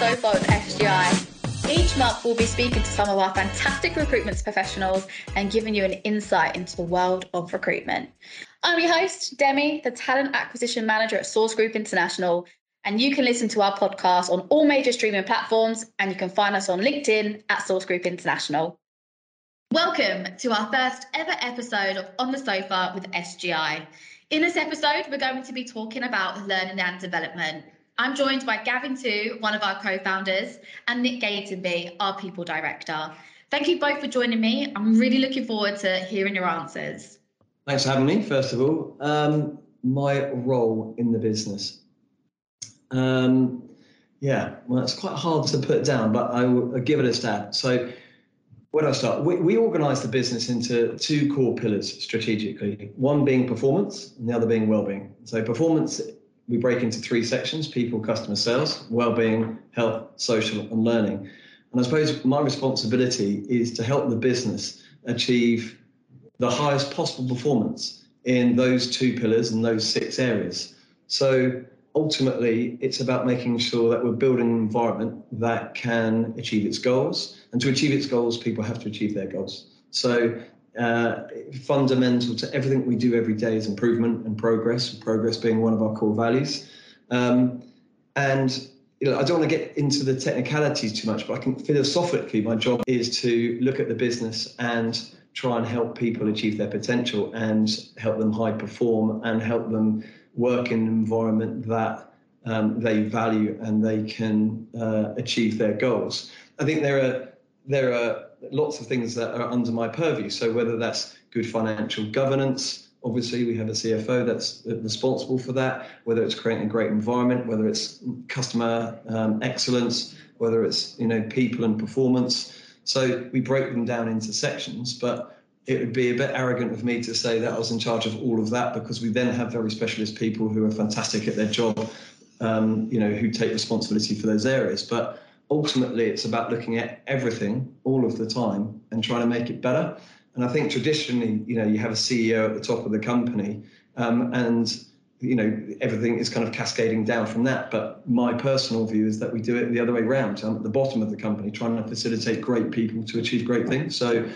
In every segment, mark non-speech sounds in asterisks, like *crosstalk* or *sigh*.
Sofa with SGI. Each month, we'll be speaking to some of our fantastic recruitment professionals and giving you an insight into the world of recruitment. I'm your host, Demi, the Talent Acquisition Manager at Source Group International. And you can listen to our podcast on all major streaming platforms, and you can find us on LinkedIn at Source Group International. Welcome to our first ever episode of On the Sofa with SGI. In this episode, we're going to be talking about learning and development. I'm joined by Gavin Tew, one of our co-founders, and Nick Gatenby, our people director. Thank you both for joining me. I'm really looking forward to hearing your answers. Thanks for having me, first of all. Um, my role in the business. Um, yeah, well, it's quite hard to put down, but I will I'll give it a stab. So, where do I start? We, we organise the business into two core pillars strategically. One being performance, and the other being well-being. So, performance we break into three sections people, customer sales, well-being, health, social, and learning. And I suppose my responsibility is to help the business achieve the highest possible performance in those two pillars and those six areas. So ultimately, it's about making sure that we're building an environment that can achieve its goals. And to achieve its goals, people have to achieve their goals. So uh, fundamental to everything we do every day is improvement and progress, progress being one of our core values. Um, and you know, I don't want to get into the technicalities too much, but I can philosophically, my job is to look at the business and try and help people achieve their potential and help them high perform and help them work in an environment that um, they value and they can uh, achieve their goals. I think there are there are lots of things that are under my purview. So whether that's good financial governance, obviously we have a CFO that's responsible for that. Whether it's creating a great environment, whether it's customer um, excellence, whether it's you know people and performance. So we break them down into sections, but it would be a bit arrogant of me to say that I was in charge of all of that because we then have very specialist people who are fantastic at their job, um, you know, who take responsibility for those areas. But ultimately it's about looking at everything all of the time and trying to make it better. And I think traditionally, you know, you have a CEO at the top of the company, um, and you know everything is kind of cascading down from that. But my personal view is that we do it the other way around. I'm at the bottom of the company, trying to facilitate great people to achieve great things. So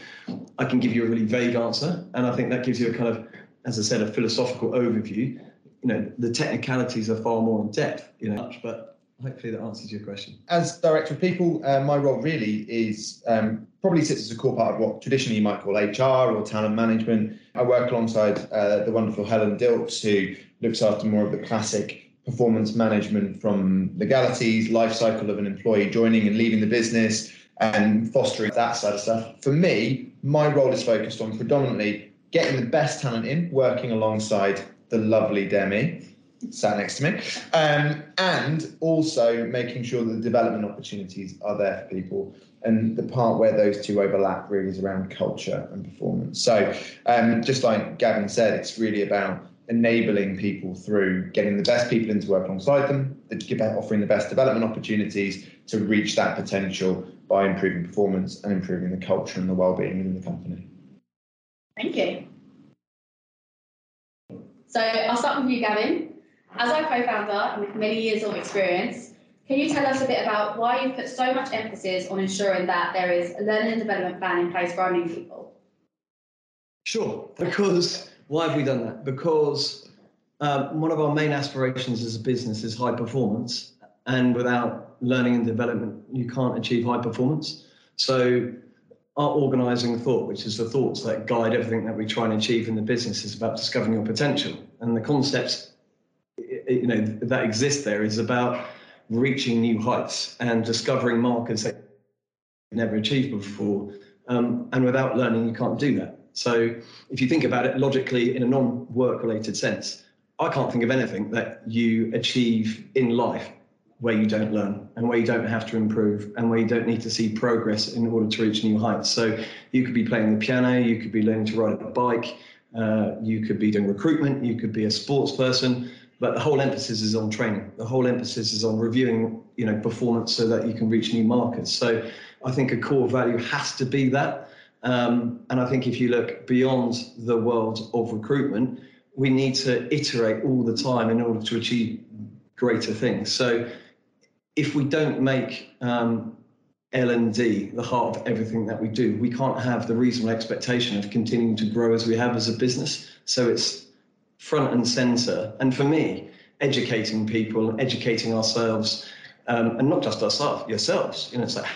I can give you a really vague answer, and I think that gives you a kind of, as I said, a philosophical overview. You know, the technicalities are far more in depth. You know, but hopefully that answers your question. As director of people, uh, my role really is um, probably sits as a core part of what traditionally you might call HR or talent management. I work alongside uh, the wonderful Helen Dilks, who looks after more of the classic performance management from legalities, life cycle of an employee joining and leaving the business, and fostering that side of stuff. For me, my role is focused on predominantly getting the best talent in, working alongside the lovely Demi sat next to me, um, and also making sure that the development opportunities are there for people. And the part where those two overlap really is around culture and performance. So, um, just like Gavin said, it's really about enabling people through getting the best people into work alongside them, offering the best development opportunities to reach that potential by improving performance and improving the culture and the well-being within the company. Thank you. So I'll start with you, Gavin. As our co-founder and with many years of experience, can you tell us a bit about why you've put so much emphasis on ensuring that there is a learning and development plan in place for our new people? Sure, because why have we done that? Because um, one of our main aspirations as a business is high performance, and without learning and development, you can't achieve high performance. So, our organizing thought, which is the thoughts that guide everything that we try and achieve in the business, is about discovering your potential. And the concepts you know that exists there is about reaching new heights and discovering markers that you've never achieved before. Um, and without learning, you can't do that. So if you think about it logically in a non-work related sense, I can't think of anything that you achieve in life where you don't learn and where you don't have to improve and where you don't need to see progress in order to reach new heights. So you could be playing the piano, you could be learning to ride a bike, uh, you could be doing recruitment, you could be a sports person, but the whole emphasis is on training. The whole emphasis is on reviewing, you know, performance so that you can reach new markets. So I think a core value has to be that. Um, and I think if you look beyond the world of recruitment, we need to iterate all the time in order to achieve greater things. So if we don't make um, L&D the heart of everything that we do, we can't have the reasonable expectation of continuing to grow as we have as a business. So it's front and center. And for me, educating people, educating ourselves, um, and not just ourselves, yourselves. You know, it's like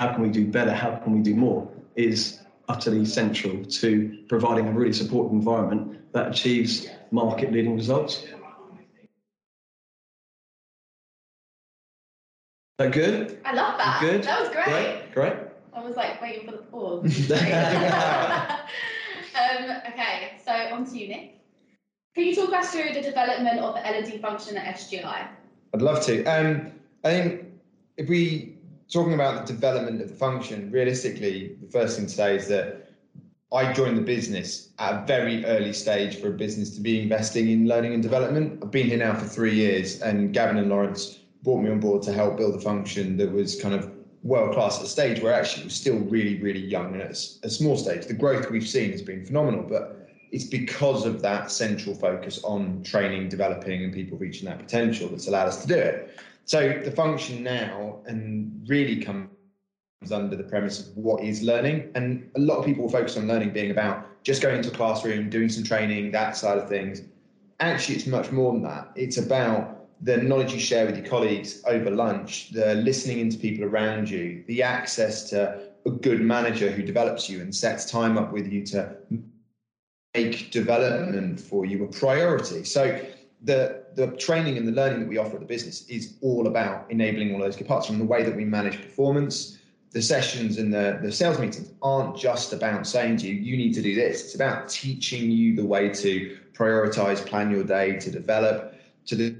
how can we do better? How can we do more? Is utterly central to providing a really supportive environment that achieves market leading results. That good? I love that. Good. That was great. Great. Great. I was like waiting for the pause. *laughs* *laughs* um, okay, so on to you, Nick. Can you talk us through the development of the L&D function at SGI? I'd love to. Um, I think if we talking about the development of the function, realistically, the first thing to say is that I joined the business at a very early stage for a business to be investing in learning and development. I've been here now for three years, and Gavin and Lawrence brought me on board to help build a function that was kind of world class at a stage where actually it was still really, really young and at a small stage. The growth we've seen has been phenomenal, but it's because of that central focus on training, developing, and people reaching that potential that's allowed us to do it. So the function now and really comes under the premise of what is learning. And a lot of people focus on learning being about just going into a classroom, doing some training, that side of things. Actually, it's much more than that. It's about the knowledge you share with your colleagues over lunch, the listening into people around you, the access to a good manager who develops you and sets time up with you to make development for you a priority. So the the training and the learning that we offer at the business is all about enabling all those good parts from the way that we manage performance. The sessions and the, the sales meetings aren't just about saying to you, you need to do this. It's about teaching you the way to prioritize, plan your day, to develop, to the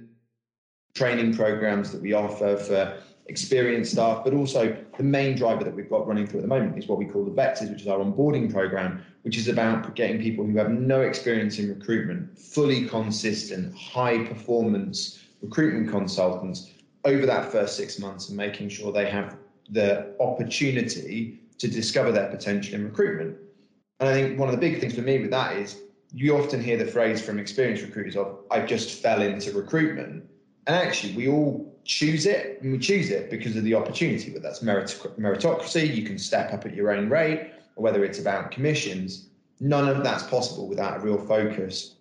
training programs that we offer for experienced staff, but also the main driver that we've got running through at the moment is what we call the Vectors, which is our onboarding program, which is about getting people who have no experience in recruitment, fully consistent, high performance recruitment consultants over that first six months and making sure they have the opportunity to discover their potential in recruitment. And I think one of the big things for me with that is you often hear the phrase from experienced recruiters of, I just fell into recruitment. And actually, we all choose it, and we choose it because of the opportunity, whether that's merit- meritocracy, you can step up at your own rate, or whether it's about commissions. None of that's possible without a real focus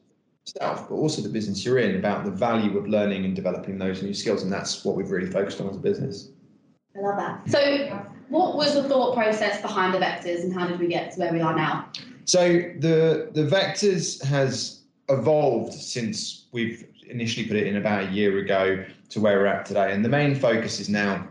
self, but also the business you're in about the value of learning and developing those new skills. And that's what we've really focused on as a business. I love that. So, what was the thought process behind the Vectors and how did we get to where we are now? So, the, the Vectors has evolved since we've initially put it in about a year ago to where we're at today. And the main focus is now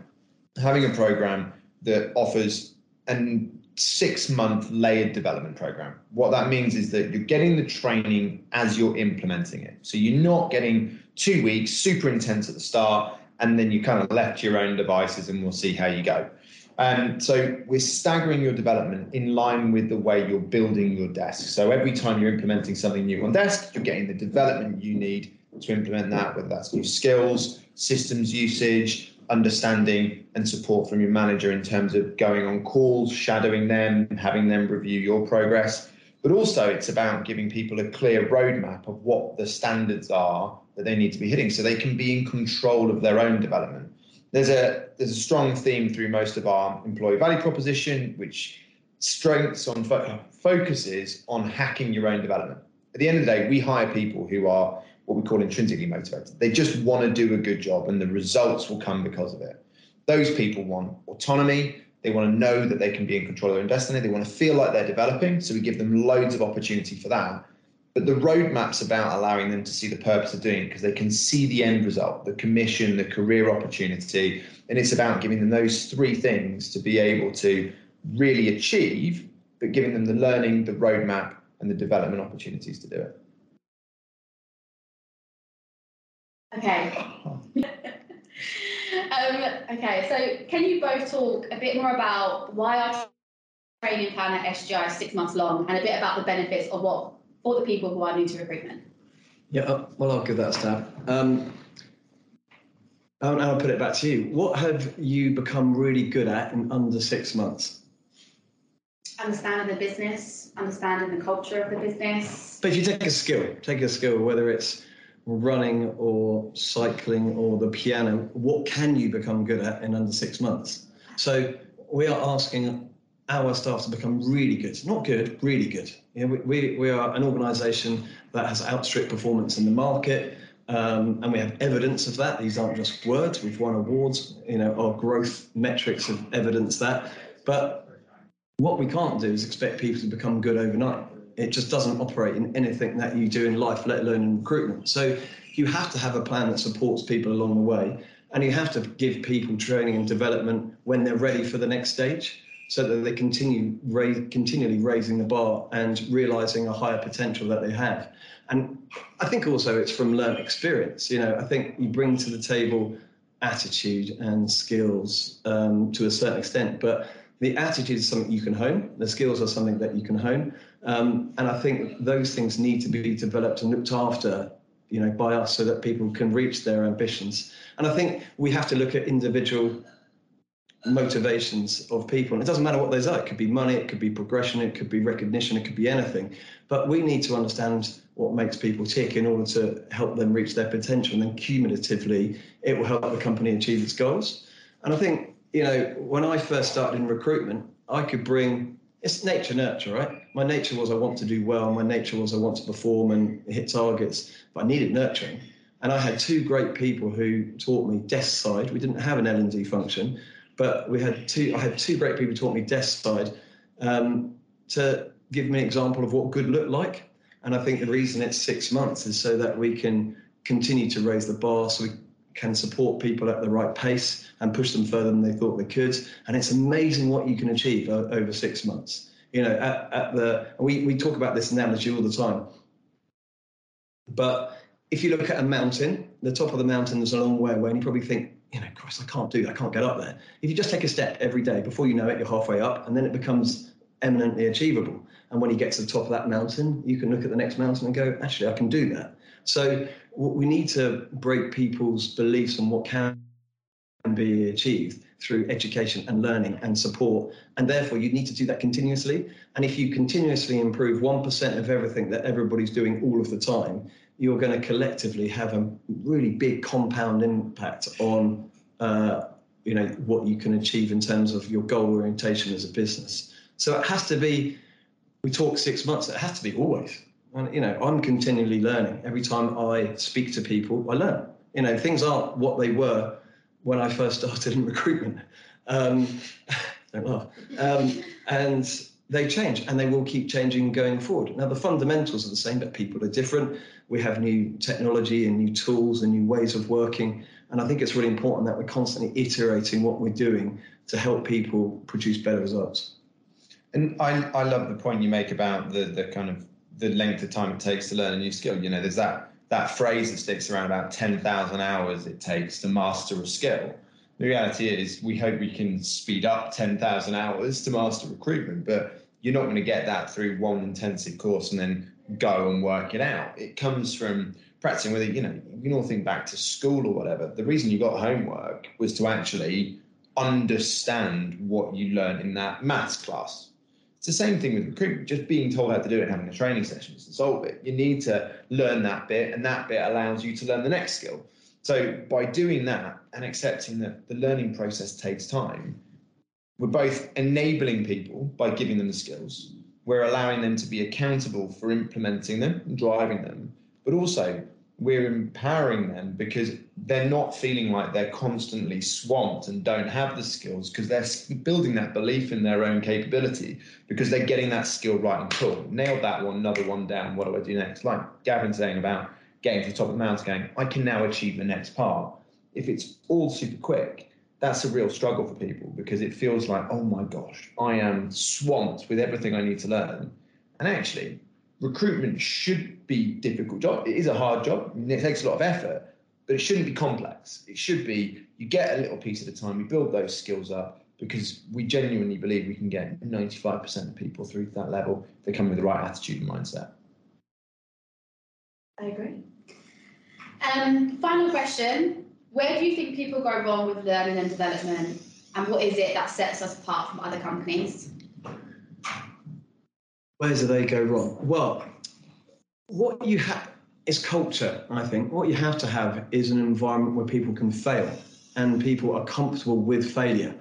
having a program that offers an six month layered development program. What that means is that you're getting the training as you're implementing it. So you're not getting two weeks super intense at the start and then you kind of left your own devices and we'll see how you go. Um, so we're staggering your development in line with the way you're building your desk. So every time you're implementing something new on desk, you're getting the development you need to implement that, whether that's new skills, systems usage, understanding and support from your manager in terms of going on calls, shadowing them, having them review your progress. But also, it's about giving people a clear roadmap of what the standards are that they need to be hitting so they can be in control of their own development. There's a, there's a strong theme through most of our employee value proposition, which strengths on fo- focuses on hacking your own development. At the end of the day, we hire people who are what we call intrinsically motivated. They just want to do a good job and the results will come because of it. Those people want autonomy. They want to know that they can be in control of their destiny. They want to feel like they're developing. So we give them loads of opportunity for that. But the roadmap's about allowing them to see the purpose of doing it because they can see the end result, the commission, the career opportunity. And it's about giving them those three things to be able to really achieve, but giving them the learning, the roadmap, and the development opportunities to do it. Okay. um, okay, so can you both talk a bit more about why our training plan at SGI is six months long and a bit about the benefits of what for the people who are new to recruitment? Yeah, uh, well, I'll give that a stab. Um, and I'll put it back to you. What have you become really good at in under six months? understanding the business, understanding the culture of the business. But if you take a skill, take a skill, whether it's running or cycling or the piano, what can you become good at in under six months? So we are asking our staff to become really good, not good, really good. You know, we, we are an organisation that has outstripped performance in the market. Um, and we have evidence of that. These aren't just words. We've won awards. You know, our growth metrics have evidence that. But what we can't do is expect people to become good overnight. It just doesn't operate in anything that you do in life, let alone in recruitment. So you have to have a plan that supports people along the way, and you have to give people training and development when they're ready for the next stage, so that they continue raise, continually raising the bar and realizing a higher potential that they have. And I think also it's from learned experience. You know, I think you bring to the table attitude and skills um, to a certain extent, but the attitude is something you can hone. The skills are something that you can hone, um, and I think those things need to be developed and looked after, you know, by us so that people can reach their ambitions. And I think we have to look at individual motivations of people. And it doesn't matter what those are. It could be money, it could be progression, it could be recognition, it could be anything. But we need to understand what makes people tick in order to help them reach their potential. And then cumulatively, it will help the company achieve its goals. And I think, you know, when I first started in recruitment, I could bring it's nature nurture, right? My nature was I want to do well. My nature was I want to perform and hit targets, but I needed nurturing. And I had two great people who taught me desk side. We didn't have an L and D function, but we had two. I had two great people who taught me desk side um, to give me an example of what good looked like. And I think the reason it's six months is so that we can continue to raise the bar, so we can support people at the right pace and push them further than they thought they could. And it's amazing what you can achieve over six months. You know, at, at the we, we talk about this analogy all the time. But if you look at a mountain, the top of the mountain is a long way away, and you probably think, you know, Christ, I can't do that, I can't get up there. If you just take a step every day, before you know it, you're halfway up, and then it becomes eminently achievable. And when you get to the top of that mountain, you can look at the next mountain and go, actually, I can do that. So we need to break people's beliefs on what can be achieved through education and learning and support. And therefore, you need to do that continuously. And if you continuously improve 1% of everything that everybody's doing all of the time, you're going to collectively have a really big compound impact on uh, you know what you can achieve in terms of your goal orientation as a business. So it has to be. We talk six months. It has to be always. And you know, I'm continually learning. Every time I speak to people, I learn. You know, things aren't what they were when I first started in *laughs* recruitment. Um, *laughs* don't laugh. Um, and they change and they will keep changing going forward. Now, the fundamentals are the same, but people are different. We have new technology and new tools and new ways of working. And I think it's really important that we're constantly iterating what we're doing to help people produce better results. And I, I love the point you make about the, the kind of the length of time it takes to learn a new skill. You know, there's that that phrase that sticks around about 10,000 hours it takes to master a skill. The reality is, we hope we can speed up 10,000 hours to master recruitment, but you're not going to get that through one intensive course and then go and work it out. It comes from practicing with it. You know, you can all think back to school or whatever. The reason you got homework was to actually understand what you learned in that maths class it's the same thing with recruitment, just being told how to do it and having a training session to solve it. You need to learn that bit, and that bit allows you to learn the next skill. So by doing that and accepting that the learning process takes time, we're both enabling people by giving them the skills. We're allowing them to be accountable for implementing them and driving them, but also we're empowering them because they're not feeling like they're constantly swamped and don't have the skills because they're building that belief in their own capability because they're getting that skill right and cool. Nailed that one, another one down. What do I do next? Like Gavin saying about getting to the top of the mountain, going, I can now achieve the next part. If it's all super quick, that's a real struggle for people because it feels like, oh my gosh, I am swamped with everything I need to learn. And actually, recruitment should be difficult job. It is a hard job. It takes a lot of effort, but it shouldn't be complex. It should be you get a little piece at a time. You build those skills up because we genuinely believe we can get 95% of people through that level if they come with the right attitude and mindset. I agree. Um, final question: Where do you think people go wrong with learning and development, and what is it that sets us apart from other companies? Where do they go wrong? Well, what you have is culture, I think. What you have to have is an environment where people can fail and people are comfortable with failure.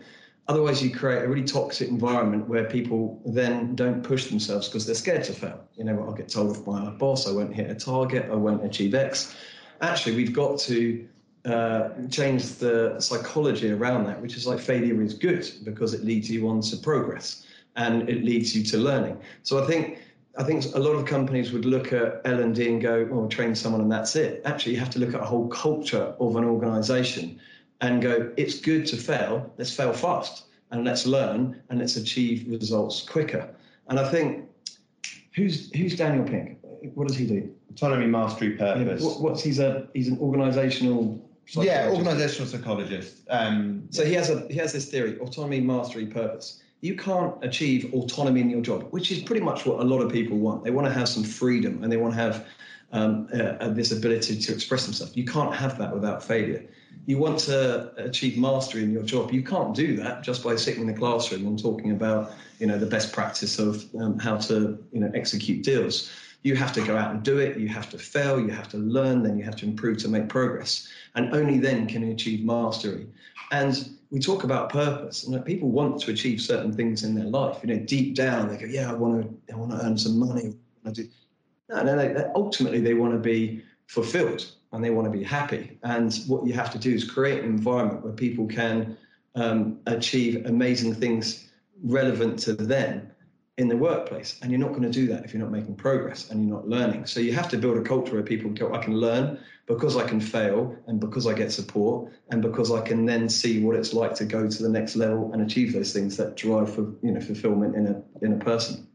Otherwise, you create a really toxic environment where people then don't push themselves because they're scared to fail. You know, I'll get told off by my boss, I won't hit a target, I won't achieve X. Actually, we've got to uh, change the psychology around that, which is like failure is good because it leads you on to progress and it leads you to learning. So I think I think a lot of companies would look at L and D and go, "Oh, train someone and that's it." Actually, you have to look at a whole culture of an organisation and go, "It's good to fail. Let's fail fast and let's learn and let's achieve results quicker." And I think who's who's Daniel Pink? What does he do? Autonomy, mastery, purpose. Yeah, what, what's he's a he's an organisational yeah, organizational psychologist. Um, so he has a he has this theory: autonomy, mastery, purpose. You can't achieve autonomy in your job, which is pretty much what a lot of people want. They want to have some freedom and they want to have um, uh, this ability to express themselves. You can't have that without failure. You want to achieve mastery in your job. You can't do that just by sitting in the classroom and talking about, you know, the best practice of um, how to, you know, execute deals you have to go out and do it, you have to fail, you have to learn, then you have to improve to make progress. And only then can you achieve mastery. And we talk about purpose, and people want to achieve certain things in their life. You know, deep down, they go, "Yeah, I want to, I want to earn some money." I do. No, no, ultimately they want to be fulfilled and they want to be happy. And what you have to do is create an environment where people can um, achieve amazing things relevant to them in the workplace. And you're not going to do that if you're not making progress and you're not learning. So you have to build a culture where people go, I can learn because I can fail and because I get support and because I can then see what it's like to go to the next level and achieve those things that drive for you know fulfillment in a in a person.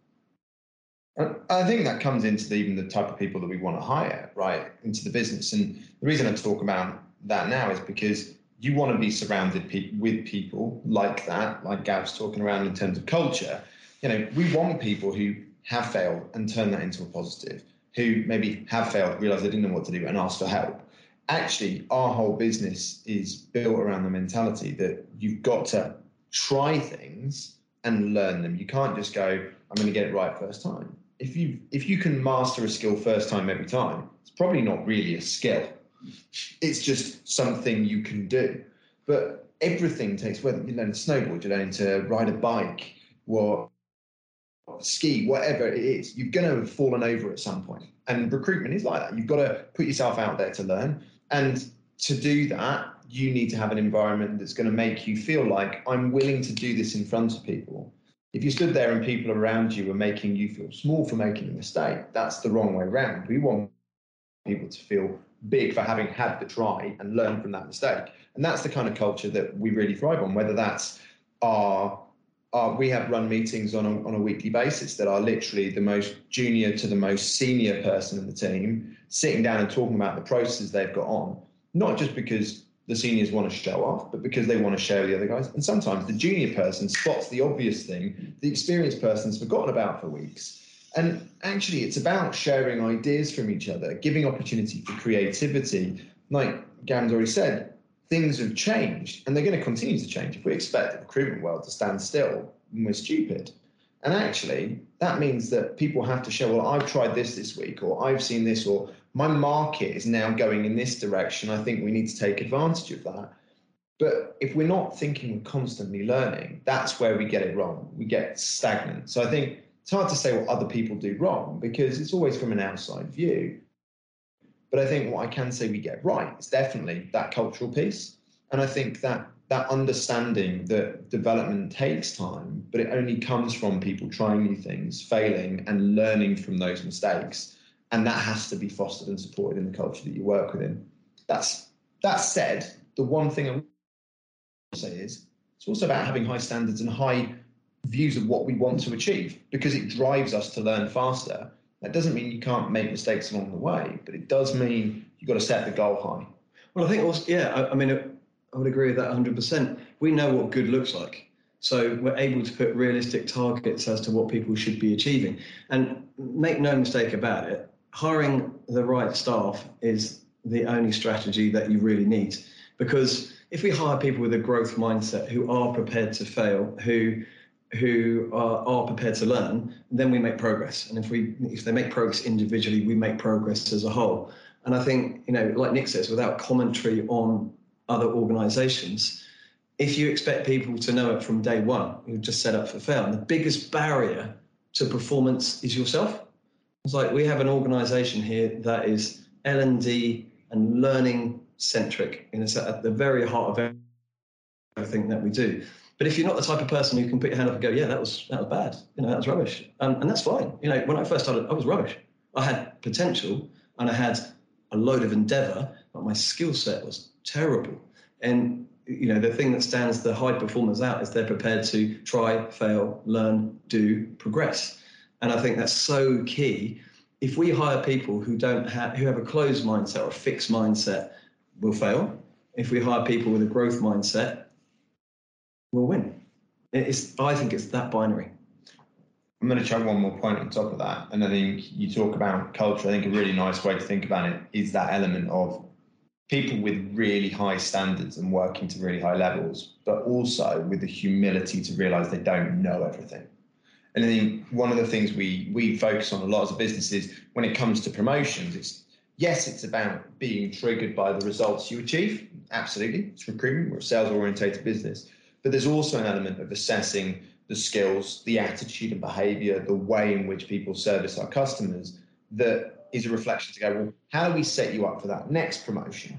I think that comes into the, even the type of people that we want to hire, right, into the business. And the reason I talk about that now is because you want to be surrounded pe- with people like that, like Gav's talking around in terms of culture, you know, we want people who have failed and turn that into a positive, who maybe have failed, realize they didn't know what to do and ask for help. Actually, our whole business is built around the mentality that you've got to try things and learn them. You can't just go, I'm going to get it right first time. If you if you can master a skill first time every time, it's probably not really a skill. It's just something you can do. But everything takes whether you learn to snowboard, you learn to ride a bike, what ski, whatever it is, you're going to have fallen over at some point. And recruitment is like that. You've got to put yourself out there to learn. And to do that, you need to have an environment that's going to make you feel like I'm willing to do this in front of people. If you stood there and people around you were making you feel small for making a mistake, that's the wrong way around. We want people to feel big for having had the try and learn from that mistake. And that's the kind of culture that we really thrive on, whether that's our uh, we have run meetings on a, on a weekly basis that are literally the most junior to the most senior person in the team sitting down and talking about the processes they've got on, not just because the seniors want to show off, but because they want to share with the other guys. And sometimes the junior person spots the obvious thing the experienced person's forgotten about for weeks. And actually, it's about sharing ideas from each other, giving opportunity for creativity. Like Gavin's already said, things have changed and they're going to continue to change. If we expect the recruitment world to stand still, we're stupid. And actually, that means that people have to show, well, I've tried this this week, or I've seen this, or my market is now going in this direction. I think we need to take advantage of that. But if we're not thinking we're constantly learning, that's where we get it wrong. We get stagnant. So I think it's hard to say what other people do wrong because it's always from an outside view. But I think what I can say we get right is definitely that cultural piece. And I think that that understanding that development takes time, but it only comes from people trying new things, failing, and learning from those mistakes. And that has to be fostered and supported in the culture that you work within. That's that said, the one thing I will say is it's also about having high standards and high views of what we want to achieve because it drives us to learn faster that doesn't mean you can't make mistakes along the way, but it does mean you've got to set the goal high. Well, I think also, yeah, I, I mean, I would agree with that 100%. We know what good looks like. So we're able to put realistic targets as to what people should be achieving. And make no mistake about it, hiring the right staff is the only strategy that you really need. Because if we hire people with a growth mindset who are prepared to fail, who who are, are prepared to learn, then we make progress. And if we if they make progress individually, we make progress as a whole. And I think, you know, like Nick says, without commentary on other organizations, if you expect people to know it from day one, you're just set up for fail. And the biggest barrier to performance is yourself. It's like we have an organization here that is L&D and learning centric, and it's at the very heart of everything that we do. But if you're not the type of person who can put your hand up and go, yeah, that was that was bad, you know, that was rubbish, um, and that's fine. You know, when I first started, I was rubbish. I had potential and I had a load of endeavor, but my skill set was terrible. And you know, the thing that stands the high performers out is they're prepared to try, fail, learn, do, progress. And I think that's so key. If we hire people who don't have who have a closed mindset or a fixed mindset, we'll fail. If we hire people with a growth mindset, we'll win. It's I think it's that binary. I'm going to chuck one more point on top of that. And I think you talk about culture. I think a really nice way to think about it is that element of people with really high standards and working to really high levels, but also with the humility to realize they don't know everything. And I think one of the things we we focus on a lot as a business is when it comes to promotions, it's yes, it's about being triggered by the results you achieve. Absolutely. It's recruitment, we're a sales orientated business. But there's also an element of assessing the skills, the attitude and behavior, the way in which people service our customers that is a reflection to go, well, how do we set you up for that next promotion?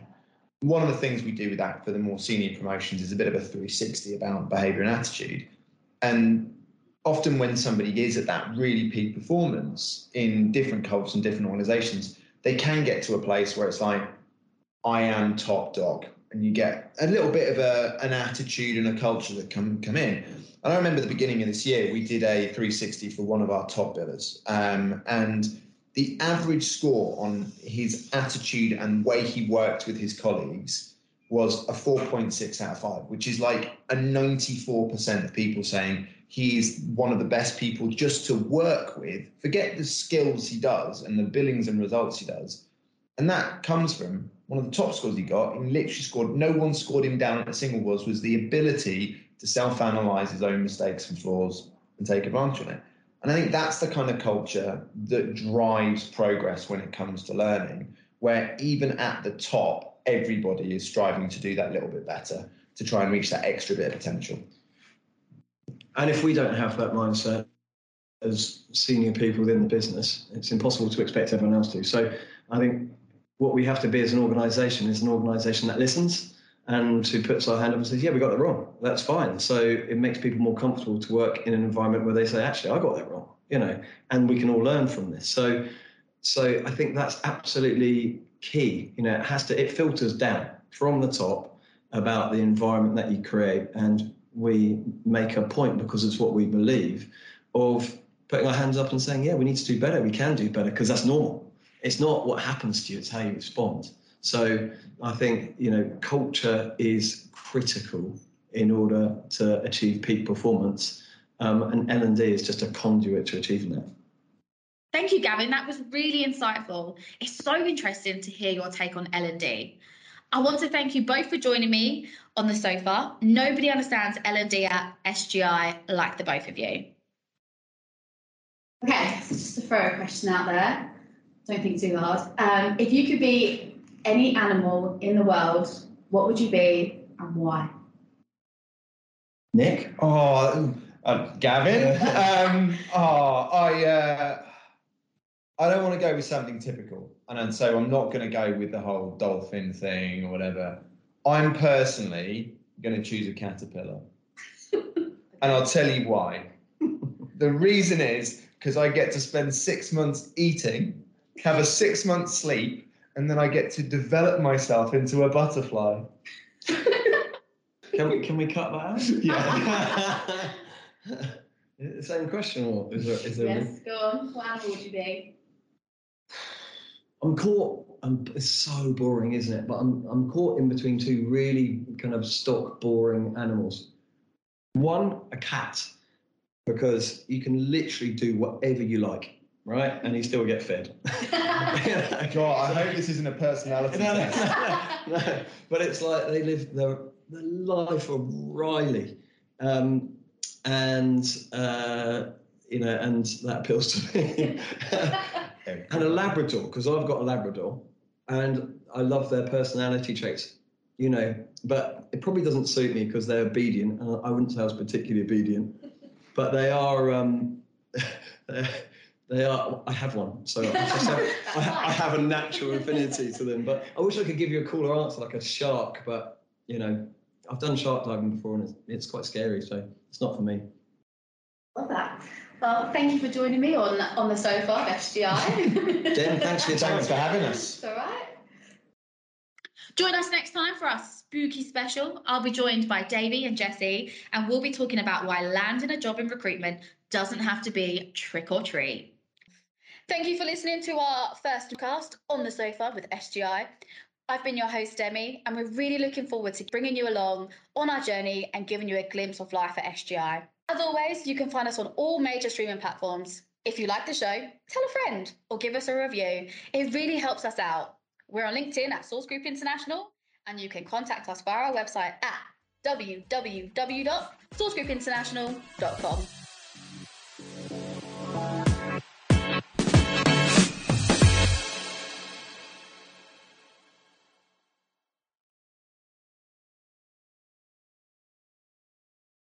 One of the things we do with that for the more senior promotions is a bit of a 360 about behavior and attitude. And often when somebody is at that really peak performance in different cultures and different organizations, they can get to a place where it's like, I am top dog. And you get a little bit of a, an attitude and a culture that come come in. And I remember the beginning of this year, we did a 360 for one of our top billers. Um, and the average score on his attitude and way he worked with his colleagues was a 4.6 out of 5, which is like a 94% of people saying he's one of the best people just to work with. Forget the skills he does and the billings and results he does. And that comes from one of the top scores he got. He literally scored, no one scored him down at a single was, was the ability to self-analyze his own mistakes and flaws and take advantage of it. And I think that's the kind of culture that drives progress when it comes to learning, where even at the top, everybody is striving to do that little bit better to try and reach that extra bit of potential. And if we don't have that mindset as senior people within the business, it's impossible to expect everyone else to. So I think what we have to be as an organization is an organization that listens and who puts our hand up and says, "Yeah, we got that wrong. That's fine." So it makes people more comfortable to work in an environment where they say, "Actually, I got that wrong," you know, and we can all learn from this. So, so I think that's absolutely key. You know, it has to. It filters down from the top about the environment that you create, and we make a point because it's what we believe of putting our hands up and saying, "Yeah, we need to do better. We can do better," because that's normal. It's not what happens to you; it's how you respond. So I think you know culture is critical in order to achieve peak performance, um, and L and D is just a conduit to achieving that. Thank you, Gavin. That was really insightful. It's so interesting to hear your take on L and D. I want to thank you both for joining me on the sofa. Nobody understands L and D at SGI like the both of you. Okay, so just to throw a question out there. Don't think too hard. Um, if you could be any animal in the world, what would you be and why? Nick? Oh, uh, Gavin? *laughs* um, oh, I, uh, I don't want to go with something typical. And so I'm not going to go with the whole dolphin thing or whatever. I'm personally going to choose a caterpillar. *laughs* and I'll tell you why. the reason is because I get to spend six months eating, have a six month sleep, and then I get to develop myself into a butterfly. can we can we cut that out? *laughs* Yeah. the *laughs* same question, or is there? Is there yes, go on. What animal would you be? I'm caught. I'm, it's so boring, isn't it? But I'm I'm caught in between two really kind of stock boring animals. One, a cat, because you can literally do whatever you like right? And he still get fed. *laughs* *laughs* God, I hope this isn't a personality no, test. No, *laughs* no, but it's like they live the, the life of Riley. Um, and uh, you know, and that appeals to me. and a Labrador because I've got a Labrador, and I love their personality traits. You know, but it probably doesn't suit me because they're obedient, and I wouldn't say I was particularly obedient, but they are. Um, they are. I have one, so I, just have, *laughs* I, I have a natural affinity to them. But I wish I could give you a cooler answer, like a shark. But you know, I've done shark diving before, and it's, it's quite scary, so it's not for me. Love that. Well, thank you for joining me on on the sofa of SGI. *laughs* Jen, thanks for your time. Thanks for having us. It's all right. Join us next time for our spooky special. I'll be joined by Davey and Jesse, and we'll be talking about why landing a job in recruitment doesn't have to be trick or treat. Thank you for listening to our first cast on the sofa with SGI. I've been your host, Demi, and we're really looking forward to bringing you along on our journey and giving you a glimpse of life at SGI. As always, you can find us on all major streaming platforms. If you like the show, tell a friend or give us a review. It really helps us out. We're on LinkedIn at Source Group International, and you can contact us via our website at www.sourcegroupinternational.com.